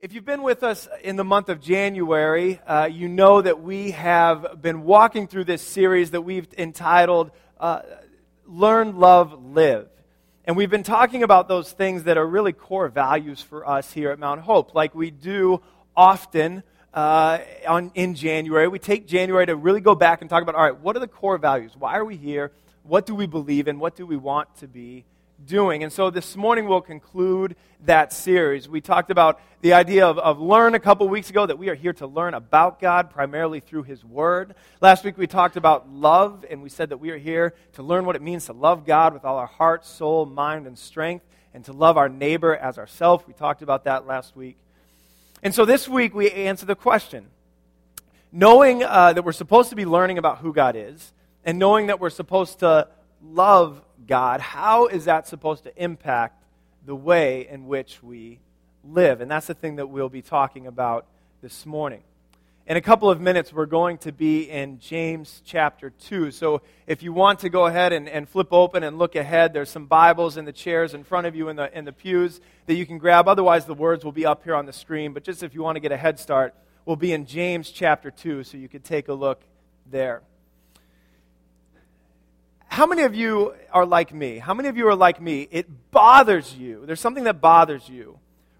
If you've been with us in the month of January, uh, you know that we have been walking through this series that we've entitled uh, Learn, Love, Live. And we've been talking about those things that are really core values for us here at Mount Hope, like we do often uh, on, in January. We take January to really go back and talk about all right, what are the core values? Why are we here? What do we believe in? What do we want to be doing. And so this morning we'll conclude that series. We talked about the idea of, of learn a couple weeks ago, that we are here to learn about God primarily through His Word. Last week we talked about love, and we said that we are here to learn what it means to love God with all our heart, soul, mind, and strength, and to love our neighbor as ourselves. We talked about that last week. And so this week we answer the question knowing uh, that we're supposed to be learning about who God is, and knowing that we're supposed to love God, how is that supposed to impact the way in which we live? And that's the thing that we'll be talking about this morning. In a couple of minutes, we're going to be in James chapter 2. So if you want to go ahead and, and flip open and look ahead, there's some Bibles in the chairs in front of you in the, in the pews that you can grab. Otherwise, the words will be up here on the screen. But just if you want to get a head start, we'll be in James chapter 2, so you could take a look there how many of you are like me? How many of you are like me? It bothers you. There's something that bothers you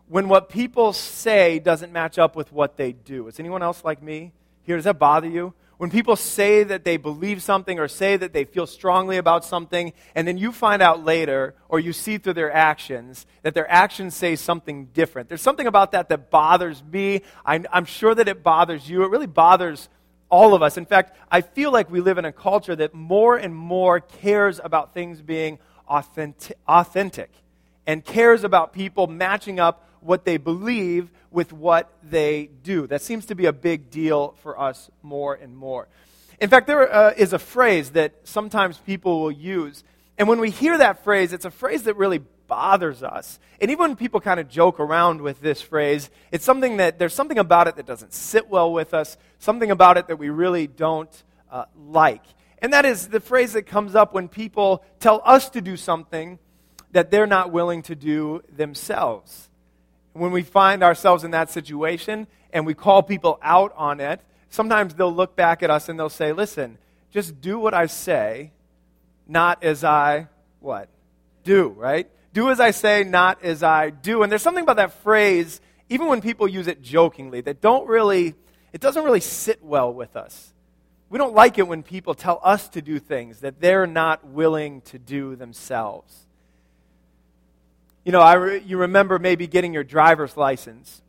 when what people say doesn't match up with what they do. Is anyone else like me? Here, does that bother you? When people say that they believe something or say that they feel strongly about something, and then you find out later, or you see through their actions, that their actions say something different. There's something about that that bothers me. I, am sure that it bothers you. It really bothers all of us. In fact, I feel like we live in a culture that more and more cares about things being authentic, authentic and cares about people matching up what they believe with what they do. That seems to be a big deal for us more and more. In fact, there uh, is a phrase that sometimes people will use. And when we hear that phrase, it's a phrase that really bothers us. And even when people kind of joke around with this phrase, it's something that there's something about it that doesn't sit well with us, something about it that we really don't uh, like. And that is the phrase that comes up when people tell us to do something that they're not willing to do themselves. When we find ourselves in that situation and we call people out on it, sometimes they'll look back at us and they'll say, listen, just do what I say, not as I, what? Do, right? Do as I say, not as I do. And there's something about that phrase, even when people use it jokingly, that don't really, it doesn't really sit well with us. We don't like it when people tell us to do things that they're not willing to do themselves. You know, I re- you remember maybe getting your driver's license.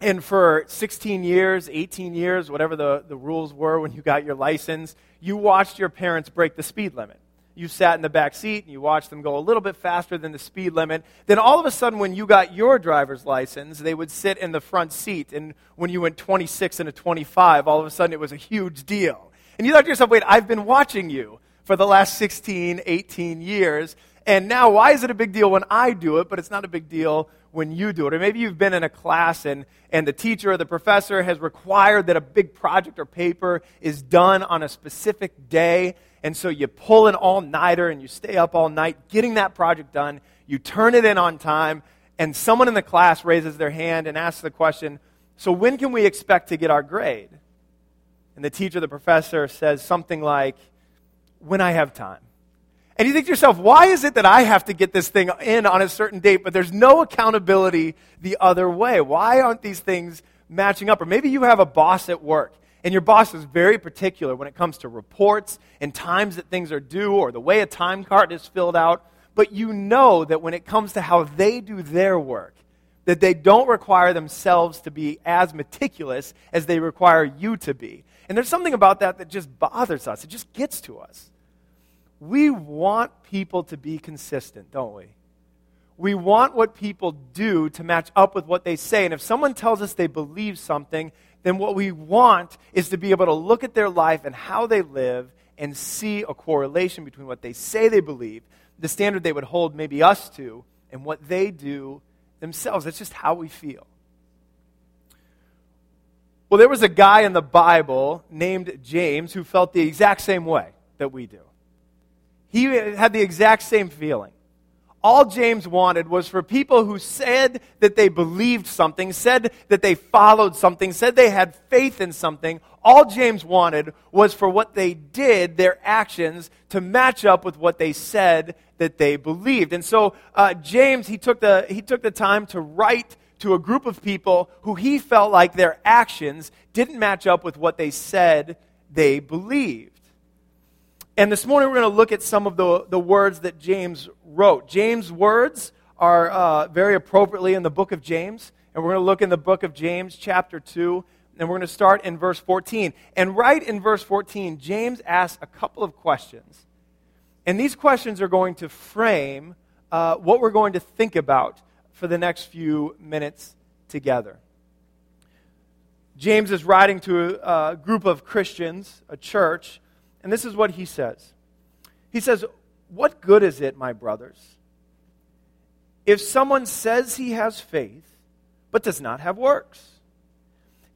And for 16 years, 18 years, whatever the, the rules were when you got your license, you watched your parents break the speed limit you sat in the back seat and you watched them go a little bit faster than the speed limit. Then all of a sudden, when you got your driver's license, they would sit in the front seat. And when you went 26 and a 25, all of a sudden it was a huge deal. And you thought to yourself, wait, I've been watching you for the last 16, 18 years. And now, why is it a big deal when I do it, but it's not a big deal when you do it? Or maybe you've been in a class and, and the teacher or the professor has required that a big project or paper is done on a specific day. And so you pull an all nighter and you stay up all night getting that project done. You turn it in on time, and someone in the class raises their hand and asks the question So, when can we expect to get our grade? And the teacher, the professor, says something like, When I have time. And you think to yourself, why is it that I have to get this thing in on a certain date, but there's no accountability the other way? Why aren't these things matching up? Or maybe you have a boss at work and your boss is very particular when it comes to reports and times that things are due or the way a time card is filled out. But you know that when it comes to how they do their work, that they don't require themselves to be as meticulous as they require you to be. And there's something about that that just bothers us. It just gets to us. We want people to be consistent, don't we? We want what people do to match up with what they say. And if someone tells us they believe something, then what we want is to be able to look at their life and how they live and see a correlation between what they say they believe, the standard they would hold maybe us to, and what they do themselves. That's just how we feel. Well, there was a guy in the Bible named James who felt the exact same way that we do. He had the exact same feeling. All James wanted was for people who said that they believed something, said that they followed something, said they had faith in something. All James wanted was for what they did, their actions, to match up with what they said that they believed. And so uh, James, he took, the, he took the time to write to a group of people who he felt like their actions didn't match up with what they said they believed. And this morning we're going to look at some of the, the words that James wrote. James' words are uh, very appropriately in the book of James. And we're going to look in the book of James, chapter 2, and we're going to start in verse 14. And right in verse 14, James asks a couple of questions. And these questions are going to frame uh, what we're going to think about for the next few minutes together. James is writing to a, a group of Christians, a church, and this is what he says. He says, What good is it, my brothers, if someone says he has faith but does not have works?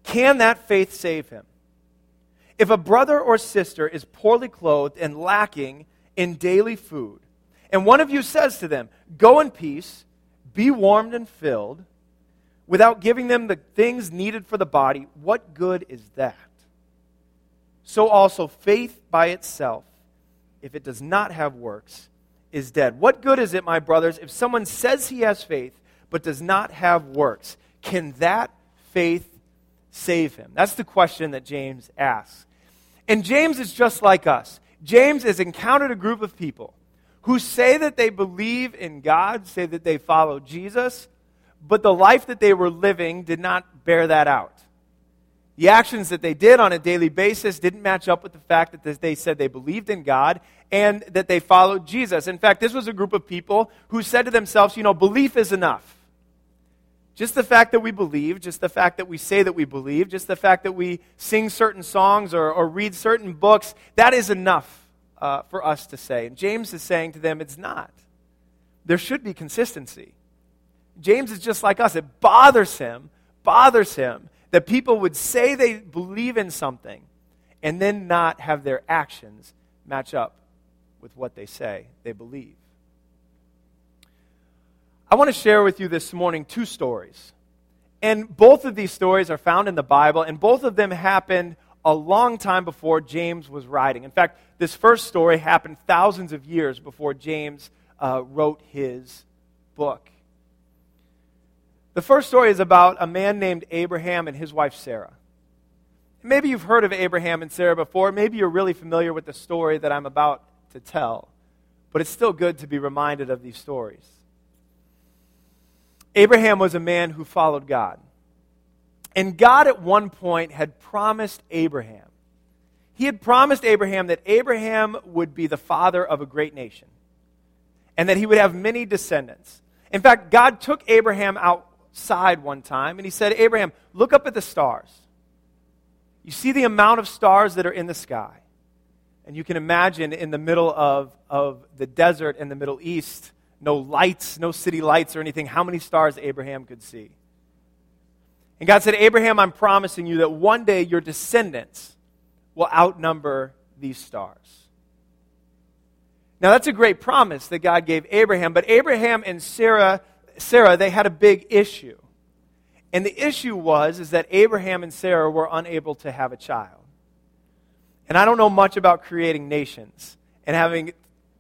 Can that faith save him? If a brother or sister is poorly clothed and lacking in daily food, and one of you says to them, Go in peace, be warmed and filled, without giving them the things needed for the body, what good is that? So also, faith by itself, if it does not have works, is dead. What good is it, my brothers, if someone says he has faith but does not have works? Can that faith save him? That's the question that James asks. And James is just like us. James has encountered a group of people who say that they believe in God, say that they follow Jesus, but the life that they were living did not bear that out. The actions that they did on a daily basis didn't match up with the fact that they said they believed in God and that they followed Jesus. In fact, this was a group of people who said to themselves, you know, belief is enough. Just the fact that we believe, just the fact that we say that we believe, just the fact that we sing certain songs or, or read certain books, that is enough uh, for us to say. And James is saying to them, it's not. There should be consistency. James is just like us. It bothers him, bothers him that people would say they believe in something and then not have their actions match up with what they say they believe. I want to share with you this morning two stories. And both of these stories are found in the Bible, and both of them happened a long time before James was writing. In fact, this first story happened thousands of years before James uh, wrote his book. The first story is about a man named Abraham and his wife Sarah. Maybe you've heard of Abraham and Sarah before. Maybe you're really familiar with the story that I'm about to tell. But it's still good to be reminded of these stories. Abraham was a man who followed God. And God, at one point, had promised Abraham. He had promised Abraham that Abraham would be the father of a great nation and that he would have many descendants. In fact, God took Abraham out side one time and he said, Abraham, look up at the stars. You see the amount of stars that are in the sky. And you can imagine in the middle of, of the desert in the Middle East, no lights, no city lights or anything, how many stars Abraham could see. And God said, Abraham, I'm promising you that one day your descendants will outnumber these stars. Now, that's a great promise that God gave Abraham, but Abraham and Sarah Sarah, they had a big issue. And the issue was is that Abraham and Sarah were unable to have a child. And I don't know much about creating nations and having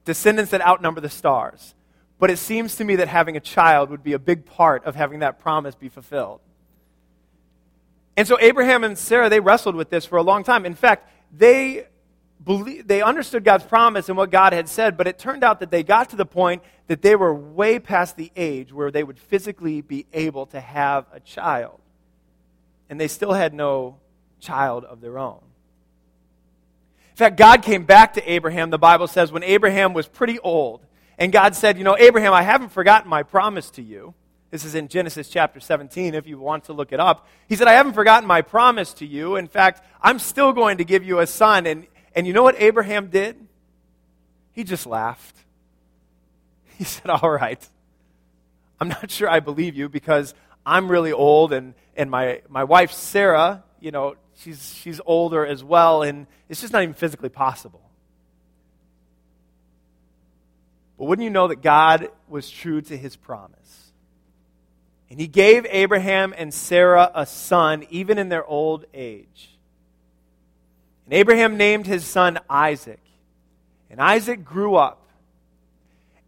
descendants that outnumber the stars. But it seems to me that having a child would be a big part of having that promise be fulfilled. And so Abraham and Sarah, they wrestled with this for a long time. In fact, they believe, they understood God's promise and what God had said, but it turned out that they got to the point that they were way past the age where they would physically be able to have a child. And they still had no child of their own. In fact, God came back to Abraham, the Bible says, when Abraham was pretty old. And God said, You know, Abraham, I haven't forgotten my promise to you. This is in Genesis chapter 17, if you want to look it up. He said, I haven't forgotten my promise to you. In fact, I'm still going to give you a son. And and you know what Abraham did? He just laughed. He said, All right. I'm not sure I believe you because I'm really old and, and my, my wife Sarah, you know, she's, she's older as well, and it's just not even physically possible. But wouldn't you know that God was true to his promise? And he gave Abraham and Sarah a son, even in their old age. And Abraham named his son Isaac. And Isaac grew up.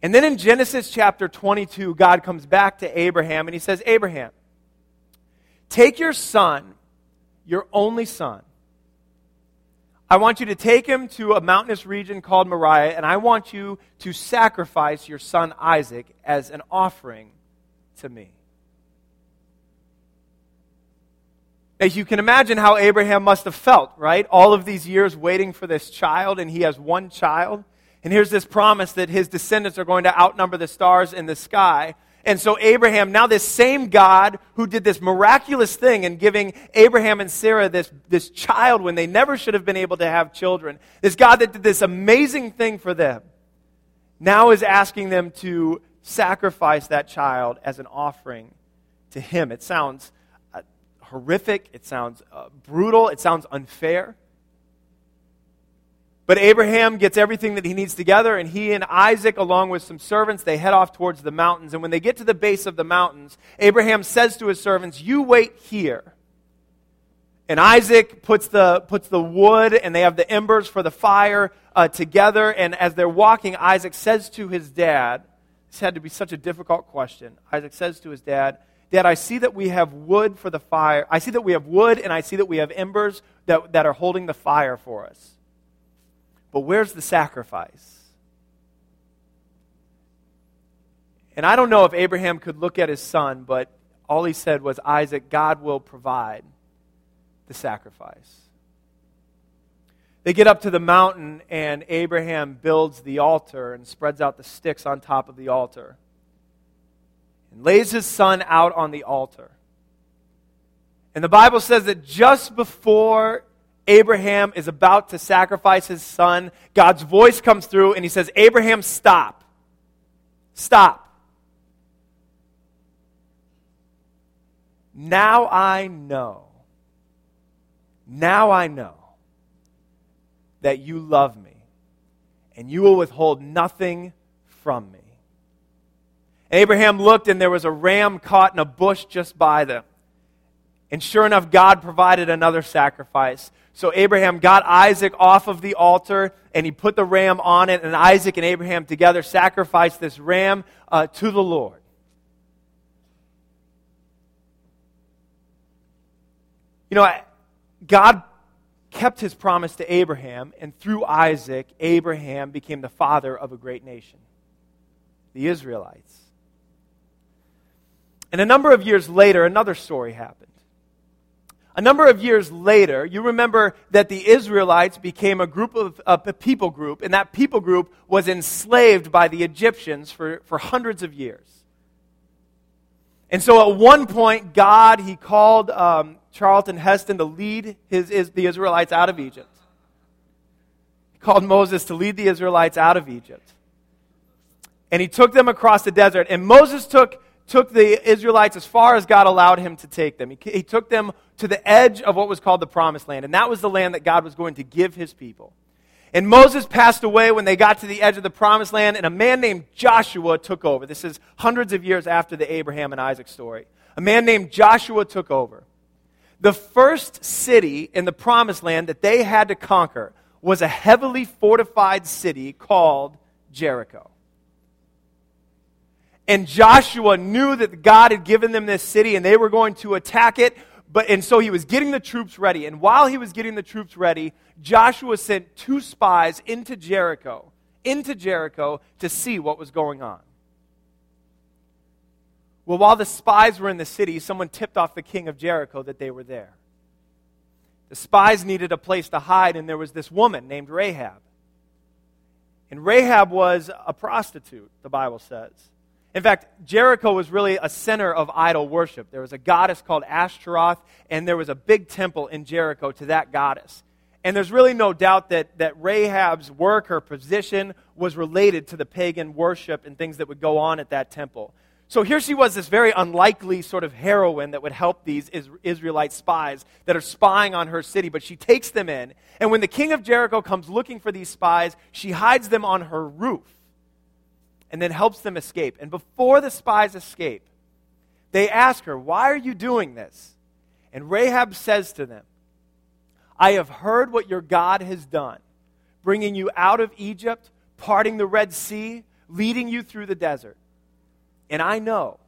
And then in Genesis chapter 22, God comes back to Abraham and he says, Abraham, take your son, your only son. I want you to take him to a mountainous region called Moriah, and I want you to sacrifice your son Isaac as an offering to me. As you can imagine how Abraham must have felt, right? All of these years waiting for this child, and he has one child. And here's this promise that his descendants are going to outnumber the stars in the sky. And so, Abraham, now this same God who did this miraculous thing in giving Abraham and Sarah this, this child when they never should have been able to have children, this God that did this amazing thing for them, now is asking them to sacrifice that child as an offering to him. It sounds horrific, it sounds uh, brutal, it sounds unfair. But Abraham gets everything that he needs together, and he and Isaac, along with some servants, they head off towards the mountains. And when they get to the base of the mountains, Abraham says to his servants, You wait here. And Isaac puts the, puts the wood, and they have the embers for the fire uh, together. And as they're walking, Isaac says to his dad, This had to be such a difficult question. Isaac says to his dad, Dad, I see that we have wood for the fire. I see that we have wood and I see that we have embers that, that are holding the fire for us. But where's the sacrifice? And I don't know if Abraham could look at his son, but all he said was, Isaac, God will provide the sacrifice. They get up to the mountain, and Abraham builds the altar and spreads out the sticks on top of the altar and lays his son out on the altar. And the Bible says that just before Abraham is about to sacrifice his son, God's voice comes through and he says, Abraham, stop. Stop. Now I know. Now I know that you love me and you will withhold nothing from me. Abraham looked, and there was a ram caught in a bush just by them. And sure enough, God provided another sacrifice. So Abraham got Isaac off of the altar, and he put the ram on it, and Isaac and Abraham together sacrificed this ram uh, to the Lord. You know, God kept his promise to Abraham, and through Isaac, Abraham became the father of a great nation, the Israelites. And a number of years later, another story happened. A number of years later, you remember that the Israelites became a group of a people group, and that people group was enslaved by the Egyptians for, for hundreds of years. And so at one point, God, he called um, Charlton Heston to lead his, his, the Israelites out of Egypt. He called Moses to lead the Israelites out of Egypt. And he took them across the desert. And Moses took took the Israelites as far as God allowed him to take them. He, he, took them to the edge of what was called the promised land, and that was the land that God was going to give his people. And Moses passed away when they got to the edge of the promised land, and a man named Joshua took over. This is hundreds of years after the Abraham and Isaac story. A man named Joshua took over. The first city in the promised land that they had to conquer was a heavily fortified city called Jericho. And Joshua knew that God had given them this city and they were going to attack it. But, and so he was getting the troops ready. And while he was getting the troops ready, Joshua sent two spies into Jericho, into Jericho to see what was going on. Well, while the spies were in the city, someone tipped off the king of Jericho that they were there. The spies needed a place to hide, and there was this woman named Rahab. And Rahab was a prostitute, the Bible says. In fact, Jericho was really a center of idol worship. There was a goddess called Ashtaroth, and there was a big temple in Jericho to that goddess. And there's really no doubt that, that Rahab's work, her position, was related to the pagan worship and things that would go on at that temple. So here she was, this very unlikely sort of heroine that would help these Israelite spies that are spying on her city, but she takes them in. And when the king of Jericho comes looking for these spies, she hides them on her roof. And then helps them escape. And before the spies escape, they ask her, Why are you doing this? And Rahab says to them, I have heard what your God has done, bringing you out of Egypt, parting the Red Sea, leading you through the desert. And I know,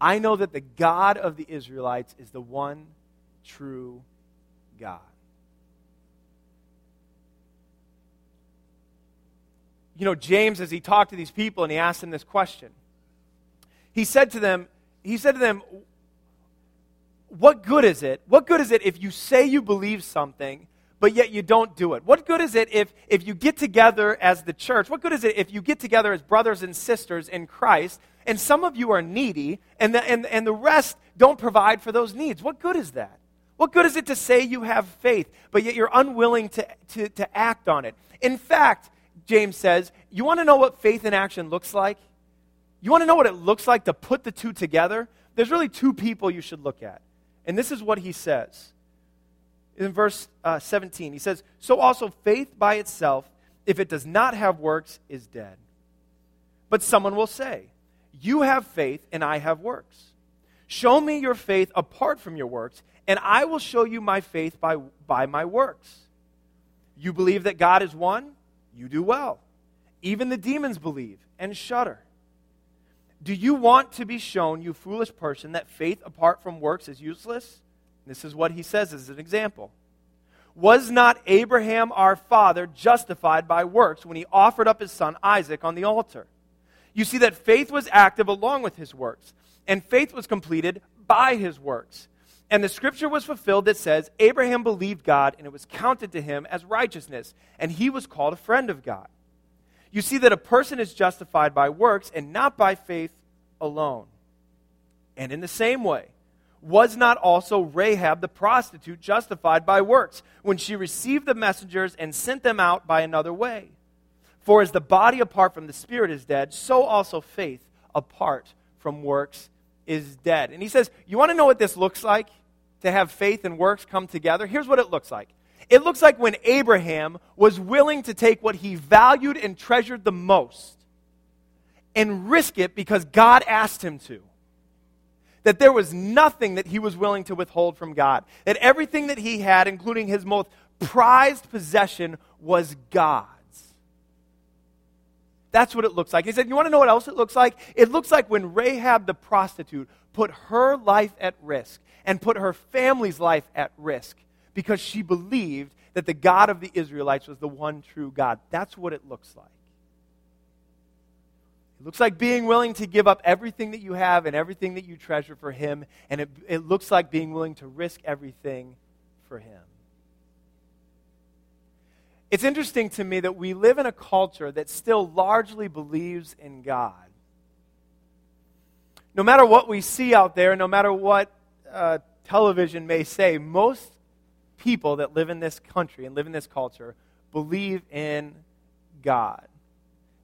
I know that the God of the Israelites is the one true God. You know, James, as he talked to these people and he asked them this question, he said to them, he said to them, What good is it? What good is it if you say you believe something, but yet you don't do it? What good is it if, if you get together as the church? What good is it if you get together as brothers and sisters in Christ, and some of you are needy, and the, and, and the rest don't provide for those needs? What good is that? What good is it to say you have faith, but yet you're unwilling to, to, to act on it? In fact, James says, you want to know what faith in action looks like? You want to know what it looks like to put the two together? There's really two people you should look at. And this is what he says. In verse uh, 17, he says, So also faith by itself, if it does not have works, is dead. But someone will say, You have faith, and I have works. Show me your faith apart from your works, and I will show you my faith by, by my works. You believe that God is one? You do well. Even the demons believe and shudder. Do you want to be shown, you foolish person, that faith apart from works is useless? This is what he says as an example. Was not Abraham our father justified by works when he offered up his son Isaac on the altar? You see that faith was active along with his works, and faith was completed by his works. And the scripture was fulfilled that says, Abraham believed God, and it was counted to him as righteousness, and he was called a friend of God. You see that a person is justified by works and not by faith alone. And in the same way, was not also Rahab the prostitute justified by works when she received the messengers and sent them out by another way? For as the body apart from the spirit is dead, so also faith apart from works is dead. And he says, You want to know what this looks like? To have faith and works come together, here's what it looks like. It looks like when Abraham was willing to take what he valued and treasured the most and risk it because God asked him to. That there was nothing that he was willing to withhold from God. That everything that he had, including his most prized possession, was God's. That's what it looks like. He said, You want to know what else it looks like? It looks like when Rahab the prostitute put her life at risk and put her family's life at risk because she believed that the God of the Israelites was the one true God. That's what it looks like. It looks like being willing to give up everything that you have and everything that you treasure for Him, and it, it looks like being willing to risk everything for Him. It's interesting to me that we live in a culture that still largely believes in God. No matter what we see out there, no matter what uh, television may say, most people that live in this country and live in this culture believe in God.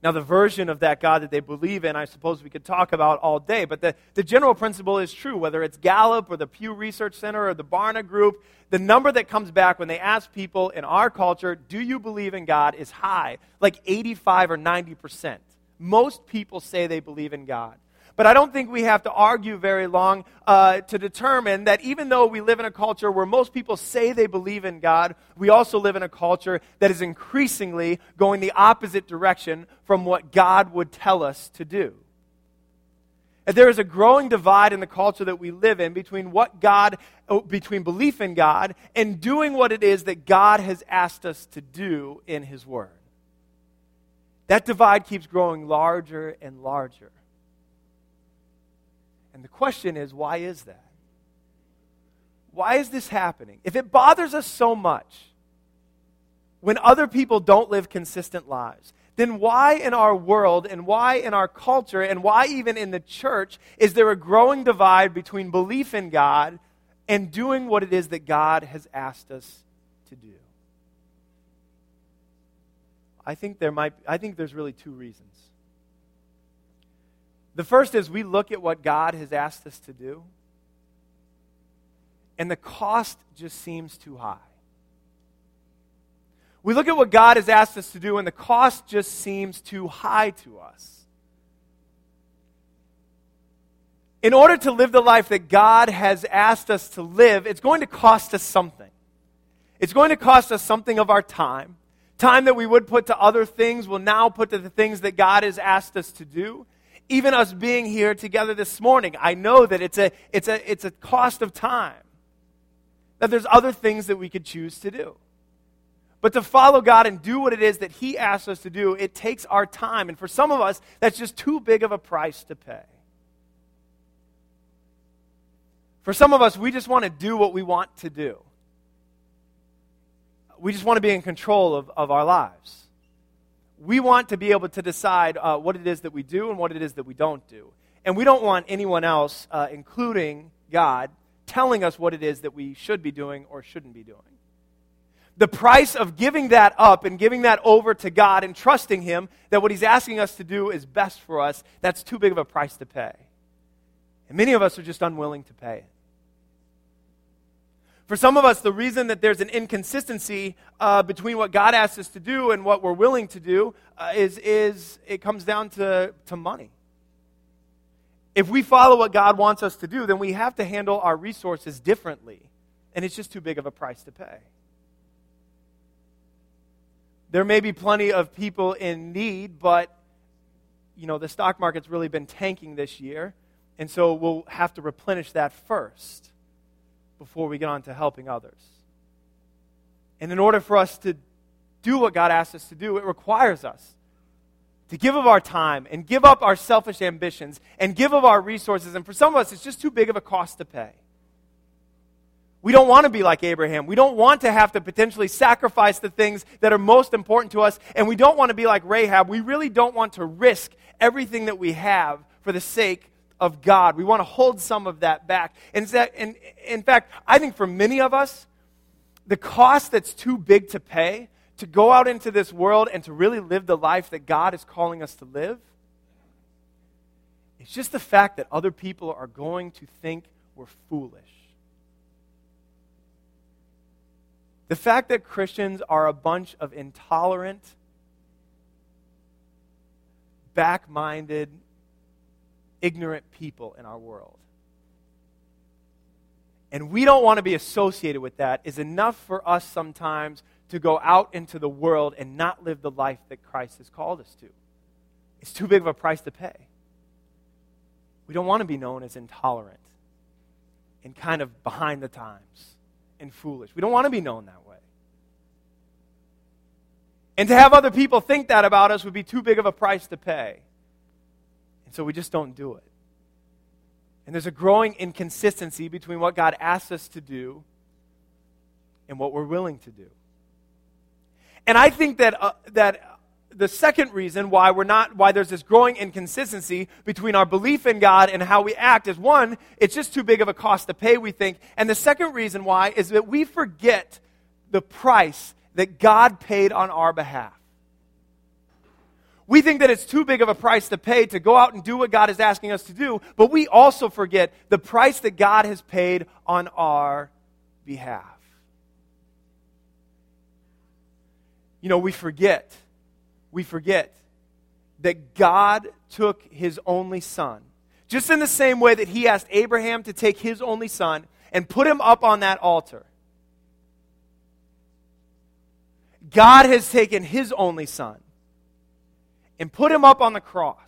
Now, the version of that God that they believe in, I suppose we could talk about all day, but the, the general principle is true. Whether it's Gallup or the Pew Research Center or the Barna Group, the number that comes back when they ask people in our culture, do you believe in God, is high, like 85 or 90%. Most people say they believe in God. But I don't think we have to argue very long uh, to determine that even though we live in a culture where most people say they believe in God, we also live in a culture that is increasingly going the opposite direction from what God would tell us to do. And there is a growing divide in the culture that we live in between what God, oh, between belief in God and doing what it is that God has asked us to do in His Word. That divide keeps growing larger and larger. And the question is, why is that? Why is this happening? If it bothers us so much when other people don't live consistent lives, then why in our world and why in our culture and why even in the church is there a growing divide between belief in God and doing what it is that God has asked us to do? I think there might I think there's really two reasons. The first is we look at what God has asked us to do, and the cost just seems too high. We look at what God has asked us to do, and the cost just seems too high to us. In order to live the life that God has asked us to live, it's going to cost us something. It's going to cost us something of our time. Time that we would put to other things, we'll now put to the things that God has asked us to do. Even us being here together this morning, I know that it's a, it's a, it's a cost of time. That there's other things that we could choose to do. But to follow God and do what it is that He asks us to do, it takes our time. And for some of us, that's just too big of a price to pay. For some of us, we just want to do what we want to do. We just want to be in control of, of our lives. We want to be able to decide uh, what it is that we do and what it is that we don't do. And we don't want anyone else, uh, including God, telling us what it is that we should be doing or shouldn't be doing. The price of giving that up and giving that over to God and trusting Him that what He's asking us to do is best for us, that's too big of a price to pay. And many of us are just unwilling to pay it. For some of us, the reason that there's an inconsistency uh, between what God asks us to do and what we're willing to do uh, is, is it comes down to, to money. If we follow what God wants us to do, then we have to handle our resources differently. And it's just too big of a price to pay. There may be plenty of people in need, but you know, the stock market's really been tanking this year, and so we'll have to replenish that first before we get on to helping others. And in order for us to do what God asks us to do, it requires us to give of our time and give up our selfish ambitions and give of our resources. And for some of us, it's just too big of a cost to pay. We don't want to be like Abraham. We don't want to have to potentially sacrifice the things that are most important to us. And we don't want to be like Rahab. We really don't want to risk everything that we have for the sake of God. We want to hold some of that back. And in fact, I think for many of us, the cost that's too big to pay to go out into this world and to really live the life that God is calling us to live, it's just the fact that other people are going to think we're foolish. The fact that Christians are a bunch of intolerant, back minded, ignorant people in our world. And we don't want to be associated with that is enough for us sometimes to go out into the world and not live the life that Christ has called us to. It's too big of a price to pay. We don't want to be known as intolerant and kind of behind the times and foolish. We don't want to be known that way. And to have other people think that about us would be too big of a price to pay. And so we just don't do it. And there's a growing inconsistency between what God asks us to do and what we're willing to do. And I think that, uh, that the second reason why we're not why there's this growing inconsistency between our belief in God and how we act is one, it's just too big of a cost to pay, we think. And the second reason why is that we forget the price that God paid on our behalf. We think that it's too big of a price to pay to go out and do what God is asking us to do, but we also forget the price that God has paid on our behalf. You know, we forget, we forget that God took his only son, just in the same way that he asked Abraham to take his only son and put him up on that altar. God has taken his only son and put him up on the cross.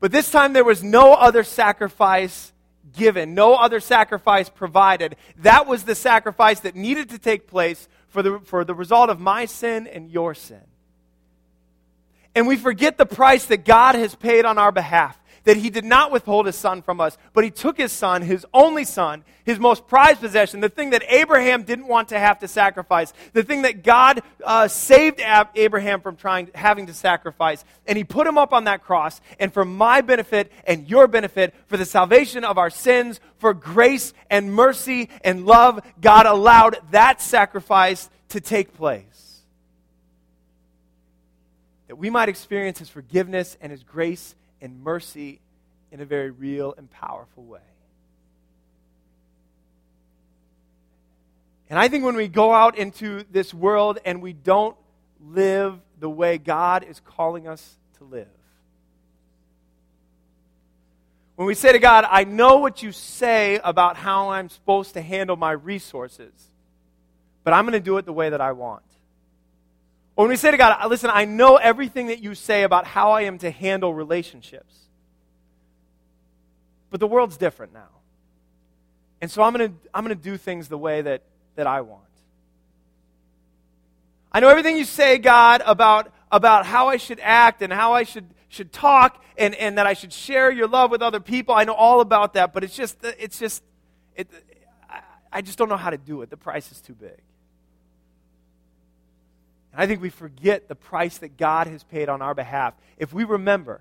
But this time there was no other sacrifice given, no other sacrifice provided. That was the sacrifice that needed to take place for the, for the result of my sin and your sin. And we forget the price that God has paid on our behalf that he did not withhold his son from us, but he took his son, his only son, his most prized possession, the thing that Abraham didn't want to have to sacrifice, the thing that God uh, saved Abraham from trying, having to sacrifice, and he put him up on that cross. And for my benefit and your benefit, for the salvation of our sins, for grace and mercy and love, God allowed that sacrifice to take place. That we might experience his forgiveness and his grace and mercy in a very real and powerful way. And I think when we go out into this world and we don't live the way God is calling us to live, When we say to God, I know what you say about how I'm supposed to handle my resources, but I'm going to do it the way that I want. When we say to God, uh, listen, I know everything that you say about how I am to handle relationships, but the world's different now. And so I'm going to, I'm going to do things the way that, that I want. I know everything you say, God, about, about how I should act and how I should should talk and, and that I should share your love with other people. I know all about that, but it's just, it's just, it, I just don't know how to do it. The price is too big. I think we forget the price that God has paid on our behalf. If we remember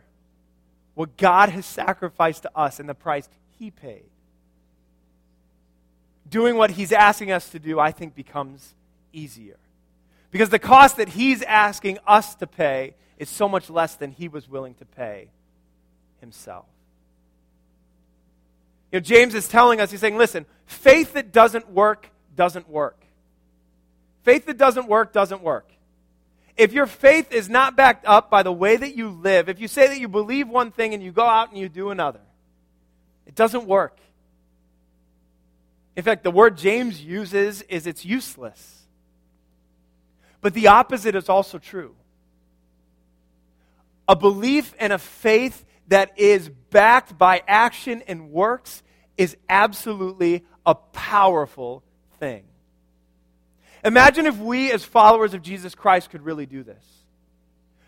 what God has sacrificed to us and the price He paid, doing what He's asking us to do, I think, becomes easier. Because the cost that He's asking us to pay is so much less than he was willing to pay himself. You know, James is telling us, he's saying, listen, faith that doesn't work doesn't work. Faith that doesn't work doesn't work. If your faith is not backed up by the way that you live, if you say that you believe one thing and you go out and you do another, it doesn't work. In fact, the word James uses is it's useless. But the opposite is also true a belief and a faith that is backed by action and works is absolutely a powerful thing. Imagine if we, as followers of Jesus Christ, could really do this.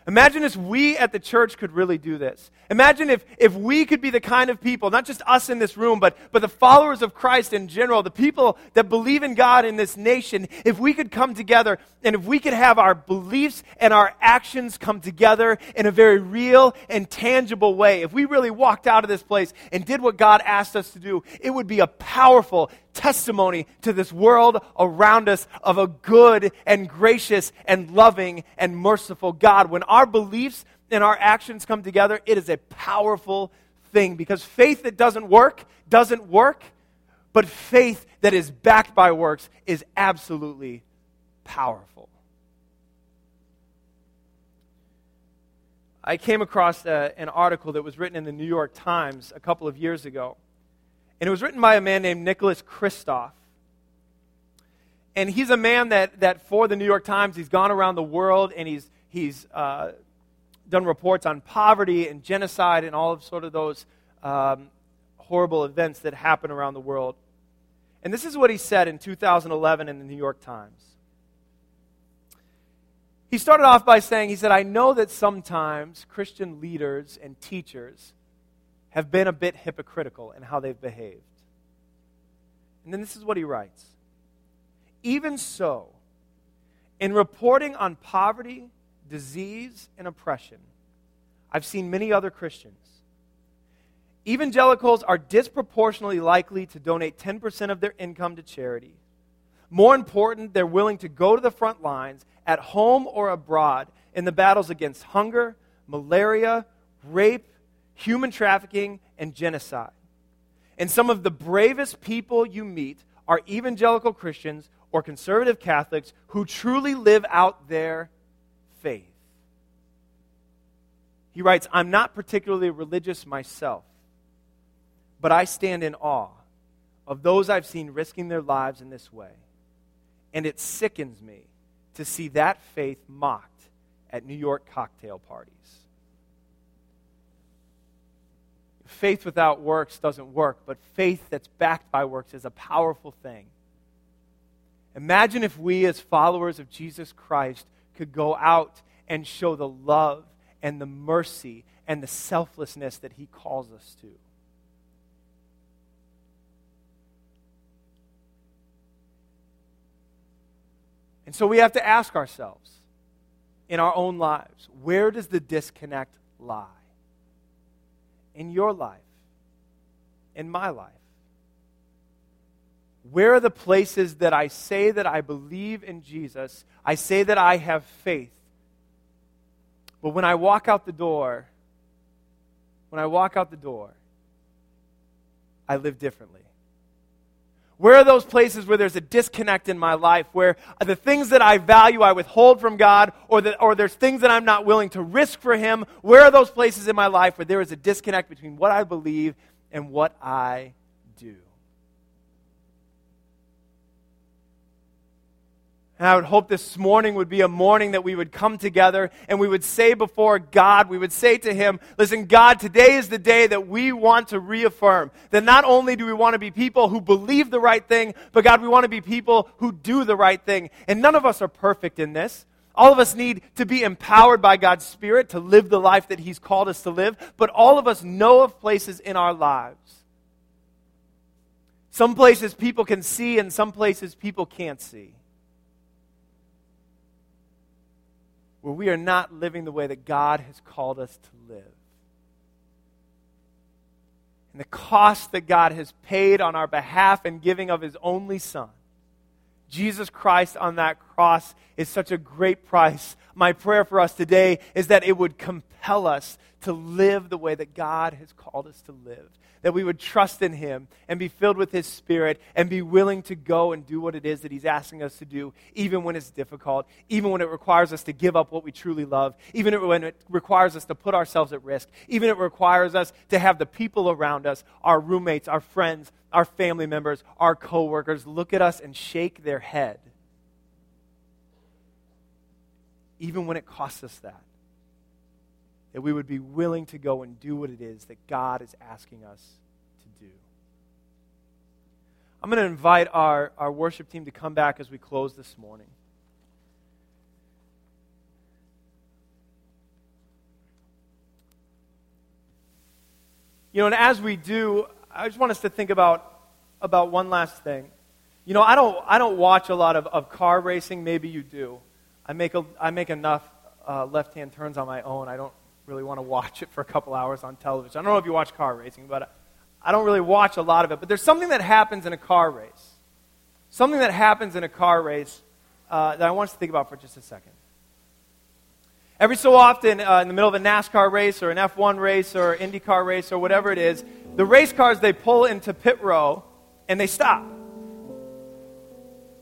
Imagine if we at the church could really do this. Imagine if, if we could be the kind of people, not just us in this room, but, but the followers of Christ in general, the people that believe in God in this nation, if we could come together and if we could have our beliefs and our actions come together in a very real and tangible way, if we really walked out of this place and did what God asked us to do, it would be a powerful, testimony to this world around us of a good and gracious and loving and merciful God. When our beliefs and our actions come together, it is a powerful thing because faith that doesn't work doesn't work, but faith that is backed by works is absolutely powerful. I came across a, uh, an article that was written in the New York Times a couple of years ago and it was written by a man named Nicholas Kristof. And he's a man that, that for the New York Times, he's gone around the world and he's, he's uh, done reports on poverty and genocide and all of sort of those um, horrible events that happen around the world. And this is what he said in 2011 in the New York Times. He started off by saying, he said, I know that sometimes Christian leaders and teachers have been a bit hypocritical in how they've behaved. And then this is what he writes Even so, in reporting on poverty, disease, and oppression, I've seen many other Christians. Evangelicals are disproportionately likely to donate 10% of their income to charity. More important, they're willing to go to the front lines at home or abroad in the battles against hunger, malaria, rape, human trafficking, and genocide. And some of the bravest people you meet are evangelical Christians or conservative Catholics who truly live out their faith. He writes, I'm not particularly religious myself, but I stand in awe of those I've seen risking their lives in this way. And it sickens me to see that faith mocked at New York cocktail parties. Faith without works doesn't work, but faith that's backed by works is a powerful thing. Imagine if we, as followers of Jesus Christ, could go out and show the love and the mercy and the selflessness that He calls us to. And so we have to ask ourselves in our own lives where does the disconnect lie? In your life, in my life? Where are the places that I say that I believe in Jesus? I say that I have faith. But when I walk out the door, when I walk out the door, I live differently. Where are those places where there's a disconnect in my life, where the things that I value I withhold from God, or, that, or there's things that I'm not willing to risk for Him? Where are those places in my life where there is a disconnect between what I believe and what I do. And I would hope this morning would be a morning that we would come together and we would say before God, we would say to Him, listen, God, today is the day that we want to reaffirm that not only do we want to be people who believe the right thing, but God, we want to be people who do the right thing. And none of us are perfect in this. All of us need to be empowered by God's Spirit to live the life that He's called us to live, but all of us know of places in our lives. Some places people can see, and some places people can't see. Where we are not living the way that God has called us to live. And the cost that God has paid on our behalf in giving of his only Son, Jesus Christ on that cross, is such a great price. My prayer for us today is that it would compel us to live the way that God has called us to live that we would trust in Him and be filled with His Spirit and be willing to go and do what it is that He's asking us to do, even when it's difficult, even when it requires us to give up what we truly love, even when it requires us to put ourselves at risk, even it requires us to have the people around us, our roommates, our friends, our family members, our coworkers, look at us and shake their head. Even when it costs us that that we would be willing to go and do what it is that God is asking us to do. I'm going to invite our, our worship team to come back as we close this morning. You know, and as we do, I just want us to think about, about one last thing. You know, I don't, I don't watch a lot of, of car racing. Maybe you do. I make, a, I make enough uh, left hand turns on my own. I don't really want to watch it for a couple hours on television. I don't know if you watch car racing, but I don't really watch a lot of it. But there's something that happens in a car race. Something that happens in a car race uh, that I want us to think about for just a second. Every so often, uh, in the middle of a NASCAR race or an F1 race or IndyCar race or whatever it is, the race cars they pull into pit row and they stop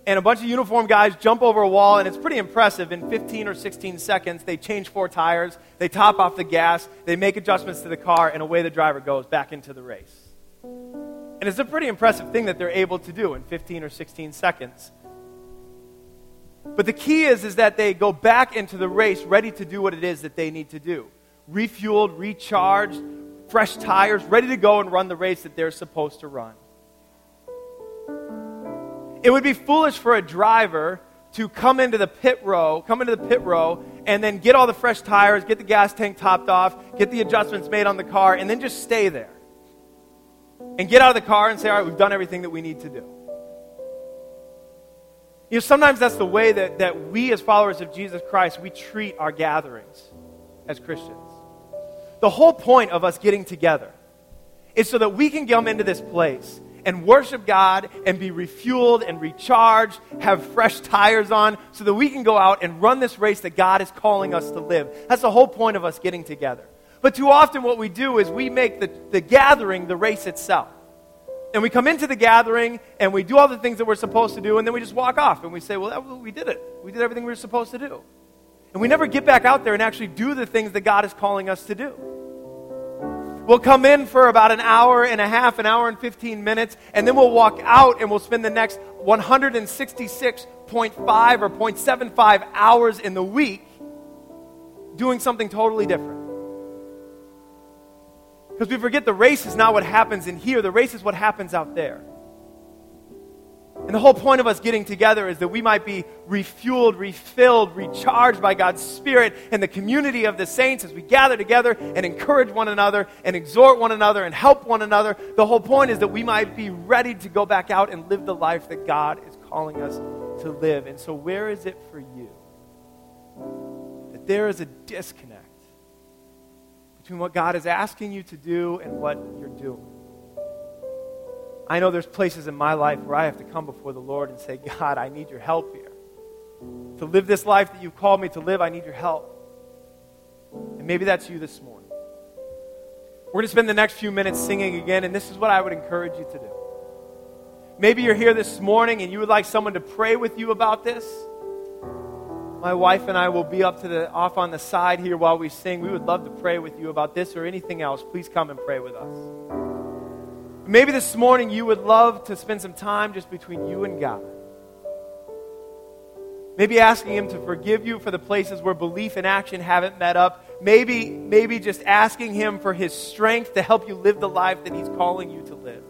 and a bunch of uniformed guys jump over a wall, and it's pretty impressive. In 15 or 16 seconds, they change four tires, they top off the gas, they make adjustments to the car, and away the driver goes back into the race. And it's a pretty impressive thing that they're able to do in 15 or 16 seconds. But the key is, is that they go back into the race ready to do what it is that they need to do refueled, recharged, fresh tires, ready to go and run the race that they're supposed to run. It would be foolish for a driver to come into the pit row, come into the pit row, and then get all the fresh tires, get the gas tank topped off, get the adjustments made on the car, and then just stay there. And get out of the car and say, all right, we've done everything that we need to do. You know, sometimes that's the way that, that we, as followers of Jesus Christ, we treat our gatherings as Christians. The whole point of us getting together is so that we can come into this place and worship God and be refueled and recharged, have fresh tires on, so that we can go out and run this race that God is calling us to live. That's the whole point of us getting together. But too often, what we do is we make the, the gathering the race itself. And we come into the gathering and we do all the things that we're supposed to do, and then we just walk off and we say, Well, that, we did it. We did everything we were supposed to do. And we never get back out there and actually do the things that God is calling us to do. We'll come in for about an hour and a half, an hour and 15 minutes, and then we'll walk out and we'll spend the next 166.5 or 0.75 hours in the week doing something totally different. Because we forget the race is not what happens in here, the race is what happens out there. And the whole point of us getting together is that we might be refueled, refilled, recharged by God's Spirit and the community of the saints as we gather together and encourage one another and exhort one another and help one another. The whole point is that we might be ready to go back out and live the life that God is calling us to live. And so, where is it for you that there is a disconnect between what God is asking you to do and what you're doing? I know there's places in my life where I have to come before the Lord and say, God, I need your help here. To live this life that you've called me to live, I need your help. And maybe that's you this morning. We're going to spend the next few minutes singing again, and this is what I would encourage you to do. Maybe you're here this morning and you would like someone to pray with you about this. My wife and I will be up to the off on the side here while we sing. We would love to pray with you about this or anything else. Please come and pray with us. Maybe this morning you would love to spend some time just between you and God. Maybe asking Him to forgive you for the places where belief and action haven't met up. Maybe, maybe just asking Him for His strength to help you live the life that He's calling you to live.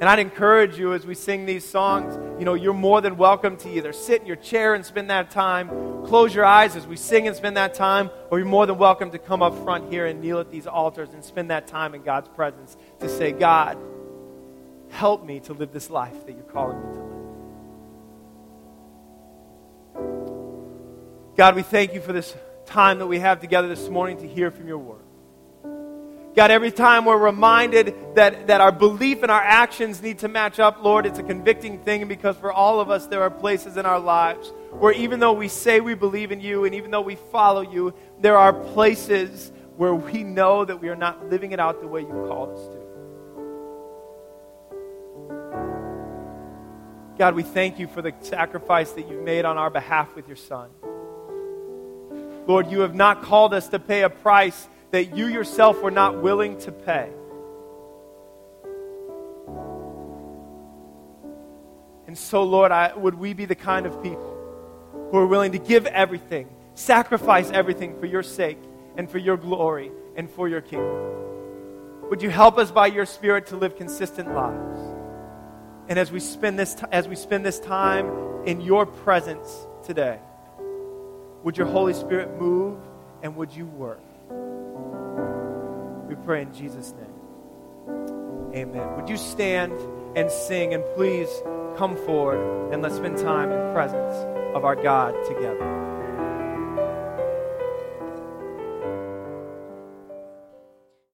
And I'd encourage you as we sing these songs, you know, you're more than welcome to either sit in your chair and spend that time, close your eyes as we sing and spend that time, or you're more than welcome to come up front here and kneel at these altars and spend that time in God's presence to say, God, help me to live this life that you're calling me to live. God, we thank you for this time that we have together this morning to hear from your word. God, every time we're reminded that, that our belief and our actions need to match up, Lord, it's a convicting thing because for all of us, there are places in our lives where even though we say we believe in you and even though we follow you, there are places where we know that we are not living it out the way you called us to. God, we thank you for the sacrifice that you've made on our behalf with your Son. Lord, you have not called us to pay a price that you yourself were not willing to pay. And so, Lord, I, would we be the kind of people who are willing to give everything, sacrifice everything for your sake and for your glory and for your kingdom? Would you help us by your Spirit to live consistent lives? And as we spend this, t- as we spend this time in your presence today, would your Holy Spirit move and would you work? Pray in Jesus' name. Amen. Would you stand and sing and please come forward and let's spend time in presence of our God together.